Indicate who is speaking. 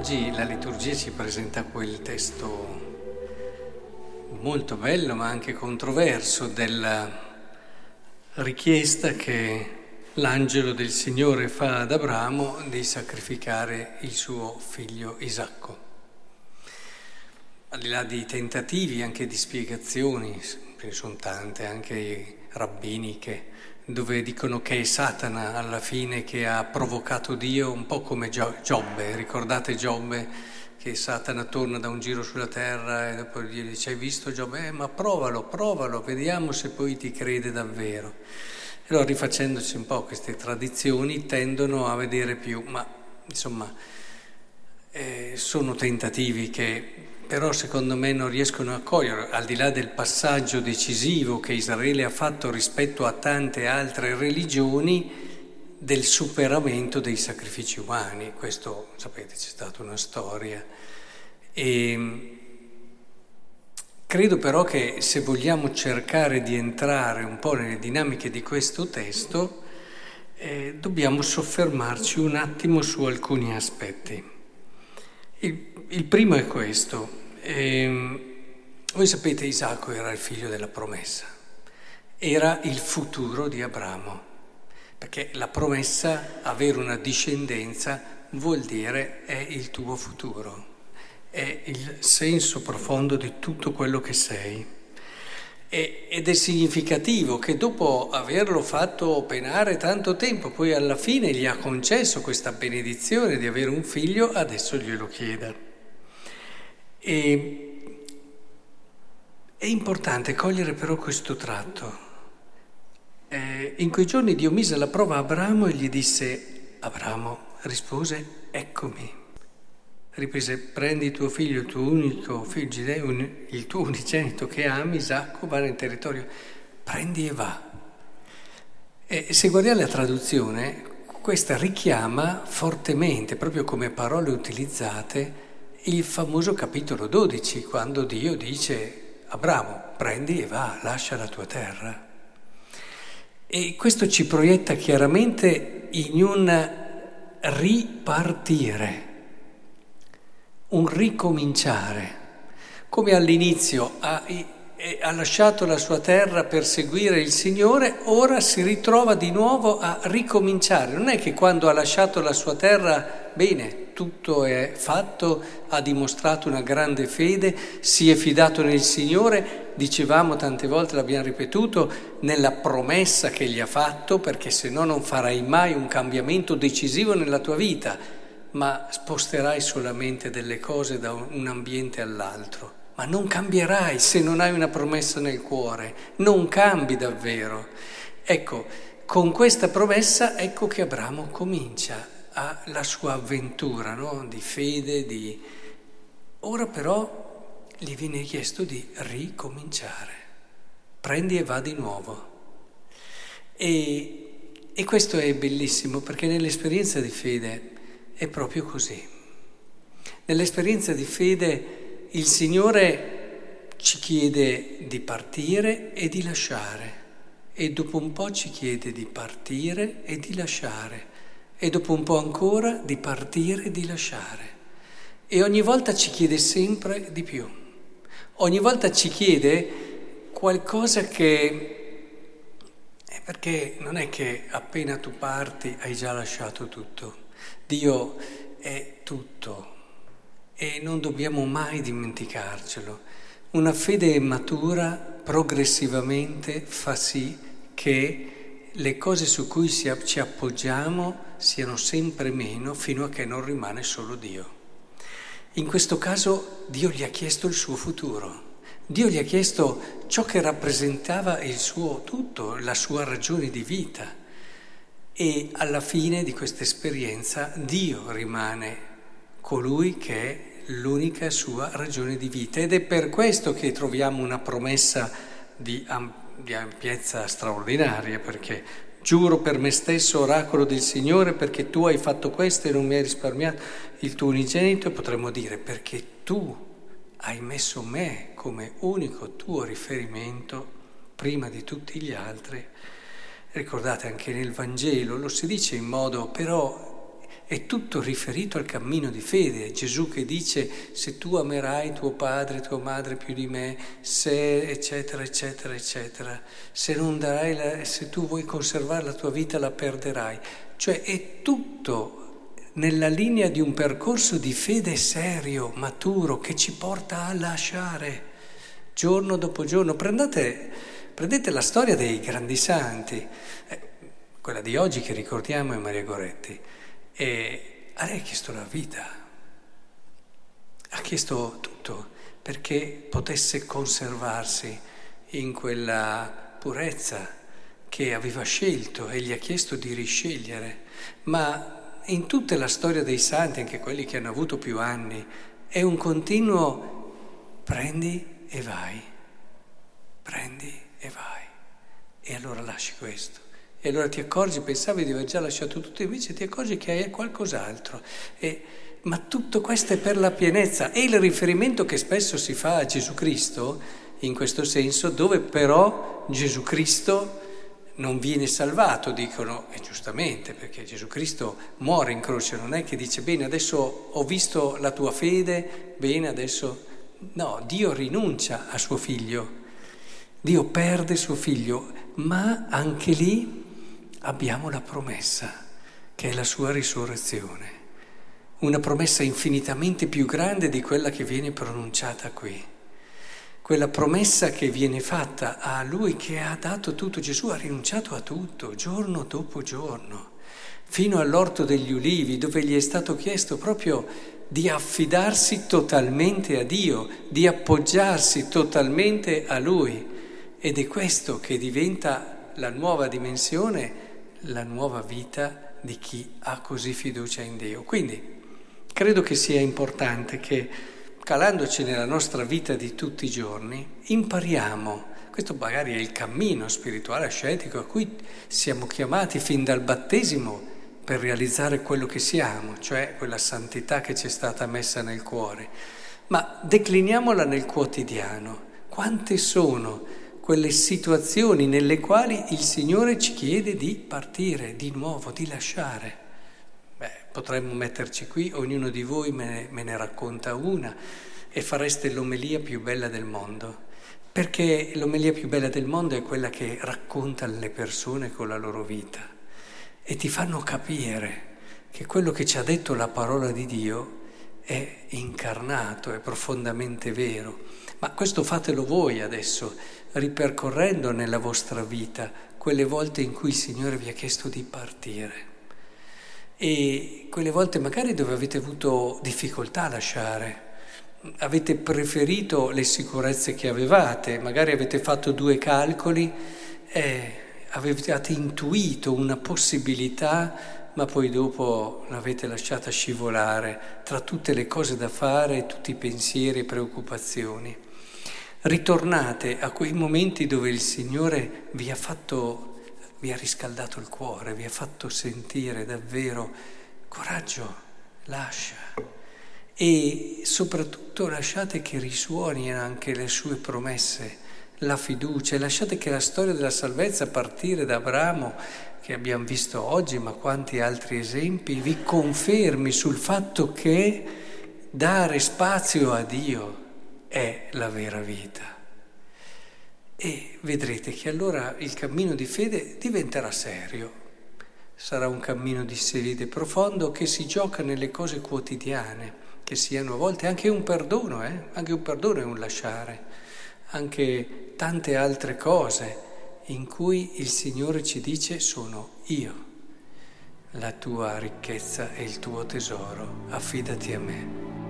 Speaker 1: oggi la liturgia ci presenta quel testo molto bello ma anche controverso della richiesta che l'angelo del Signore fa ad Abramo di sacrificare il suo figlio Isacco. Al di là di tentativi, anche di spiegazioni, ce ne sono tante, anche rabbiniche, dove dicono che è Satana alla fine che ha provocato Dio, un po' come Giobbe, ricordate Giobbe che Satana torna da un giro sulla terra e dopo gli dice hai visto Giobbe? Eh, ma provalo, provalo, vediamo se poi ti crede davvero. Allora rifacendoci un po' queste tradizioni tendono a vedere più, ma insomma eh, sono tentativi che però secondo me non riescono a cogliere, al di là del passaggio decisivo che Israele ha fatto rispetto a tante altre religioni, del superamento dei sacrifici umani. Questo, sapete, c'è stata una storia. E, Credo però che se vogliamo cercare di entrare un po' nelle dinamiche di questo testo, eh, dobbiamo soffermarci un attimo su alcuni aspetti. Il, il primo è questo. Eh, voi sapete Isacco era il figlio della promessa, era il futuro di Abramo, perché la promessa, avere una discendenza, vuol dire è il tuo futuro è il senso profondo di tutto quello che sei. Ed è significativo che dopo averlo fatto penare tanto tempo, poi alla fine gli ha concesso questa benedizione di avere un figlio, adesso glielo chieda. E, è importante cogliere però questo tratto. Eh, in quei giorni Dio mise alla prova Abramo e gli disse, Abramo rispose, eccomi riprese, prendi tuo figlio, il tuo unico figlio, il tuo unigenito che ami, Isacco, va nel territorio, prendi e va. E se guardiamo la traduzione, questa richiama fortemente, proprio come parole utilizzate, il famoso capitolo 12, quando Dio dice, Abramo, prendi e va, lascia la tua terra. E questo ci proietta chiaramente in un ripartire un ricominciare, come all'inizio ha, ha, lasciato la sua terra per seguire il Signore, ora si ritrova di nuovo a ricominciare. Non è che quando ha lasciato la sua terra, bene, tutto è fatto, ha dimostrato una grande fede, si è fidato nel Signore, dicevamo tante volte, l'abbiamo ripetuto, nella promessa che gli ha fatto, perché se no non farai mai un cambiamento decisivo nella tua vita ma sposterai solamente delle cose da un ambiente all'altro. Ma non cambierai se non hai una promessa nel cuore, non cambi davvero. Ecco, con questa promessa ecco che Abramo comincia la sua avventura no? di fede, di... Ora però gli viene chiesto di ricominciare. Prendi e va di nuovo. E, e questo è bellissimo perché nell'esperienza di fede è proprio così. Nell'esperienza di fede il Signore ci chiede di partire e di lasciare e dopo un po' ci chiede di partire e di lasciare e dopo un po' ancora di partire e di lasciare. E ogni volta ci chiede sempre di più. Ogni volta ci chiede qualcosa che... è perché non è che appena tu parti hai già lasciato tutto. Dio è tutto e non dobbiamo mai dimenticarcelo. Una fede matura progressivamente fa sì che le cose su cui ci appoggiamo siano sempre meno fino a che non rimane solo Dio. In questo caso Dio gli ha chiesto il suo futuro, Dio gli ha chiesto ciò che rappresentava il suo tutto, la sua ragione di vita. E alla fine di questa esperienza Dio rimane colui che è l'unica sua ragione di vita. Ed è per questo che troviamo una promessa di, ampiezza straordinaria, perché giuro per me stesso, oracolo del Signore, perché tu hai fatto questo e non mi hai risparmiato il tuo unigenito, e potremmo dire perché tu hai messo me come unico tuo riferimento prima di tutti gli altri Ricordate anche nel Vangelo, lo si dice in modo però è tutto riferito al cammino di fede. Gesù che dice se tu amerai tuo padre, tua madre più di me, se eccetera, eccetera, eccetera, se la, se tu vuoi conservare la tua vita la perderai. Cioè è tutto nella linea di un percorso di fede serio, maturo, che ci porta a lasciare giorno dopo giorno. Prendete, prendete la storia dei grandi santi, eh, quella di oggi che ricordiamo è Maria Goretti. E a lei ha chiesto la vita, ha chiesto tutto perché potesse conservarsi in quella purezza che aveva scelto e gli ha chiesto di riscegliere. Ma in tutta la storia dei santi, anche quelli che hanno avuto più anni, è un continuo prendi e vai, prendi e vai. E allora lasci questo. E allora ti accorgi, pensavi di aver già lasciato tutto, invece ti accorgi che hai qualcos'altro. E, ma tutto questo è per la pienezza. E il riferimento che spesso si fa a Gesù Cristo, in questo senso, dove però Gesù Cristo non viene salvato, dicono, e giustamente, perché Gesù Cristo muore in croce, non è che dice, bene, adesso ho visto la tua fede, bene, adesso... No, Dio rinuncia a suo figlio, Dio perde suo figlio, ma anche lì abbiamo la promessa, che è la sua risurrezione, una promessa infinitamente più grande di quella che viene pronunciata qui. Quella promessa che viene fatta a lui che ha dato tutto, Gesù ha rinunciato a tutto, giorno dopo giorno, fino all'orto degli ulivi, dove gli è stato chiesto proprio di affidarsi totalmente a Dio, di appoggiarsi totalmente a Lui. Ed è questo che diventa la nuova dimensione la nuova vita di chi ha così fiducia in Dio. Quindi credo che sia importante che calandoci nella nostra vita di tutti i giorni impariamo, questo magari è il cammino spirituale ascetico a cui siamo chiamati fin dal battesimo per realizzare quello che siamo, cioè quella santità che ci è stata messa nel cuore, ma decliniamola nel quotidiano. Quante sono quelle situazioni nelle quali il Signore ci chiede di partire di nuovo, di lasciare. Beh, potremmo metterci qui, ognuno di voi me ne, me ne racconta una e fareste l'omelia più bella del mondo, perché l'omelia più bella del mondo è quella che racconta le persone con la loro vita e ti fanno capire che quello che ci ha detto la parola di Dio è incarnato, è profondamente vero. Ma questo fatelo voi adesso ripercorrendo nella vostra vita quelle volte in cui il Signore vi ha chiesto di partire e quelle volte magari dove avete avuto difficoltà a lasciare, avete preferito le sicurezze che avevate, magari avete fatto due calcoli e avete intuito una possibilità, ma poi dopo l'avete lasciata scivolare tra tutte le cose da fare, tutti i pensieri e preoccupazioni. Ritornate a quei momenti dove il Signore vi ha fatto, vi ha riscaldato il cuore, vi ha fatto sentire davvero coraggio, lascia. E soprattutto lasciate che risuoni anche le sue promesse, la fiducia, e lasciate che la storia della salvezza, a partire da Abramo, che abbiamo visto oggi, ma quanti altri esempi, vi confermi sul fatto che dare spazio a Dio è la vera vita. E vedrete che allora il cammino di fede diventerà serio, sarà un cammino di fede profondo che si gioca nelle cose quotidiane, che siano a volte anche un perdono, eh? anche un perdono è un lasciare, anche tante altre cose in cui il Signore ci dice sono io, la tua ricchezza e il tuo tesoro, affidati a me.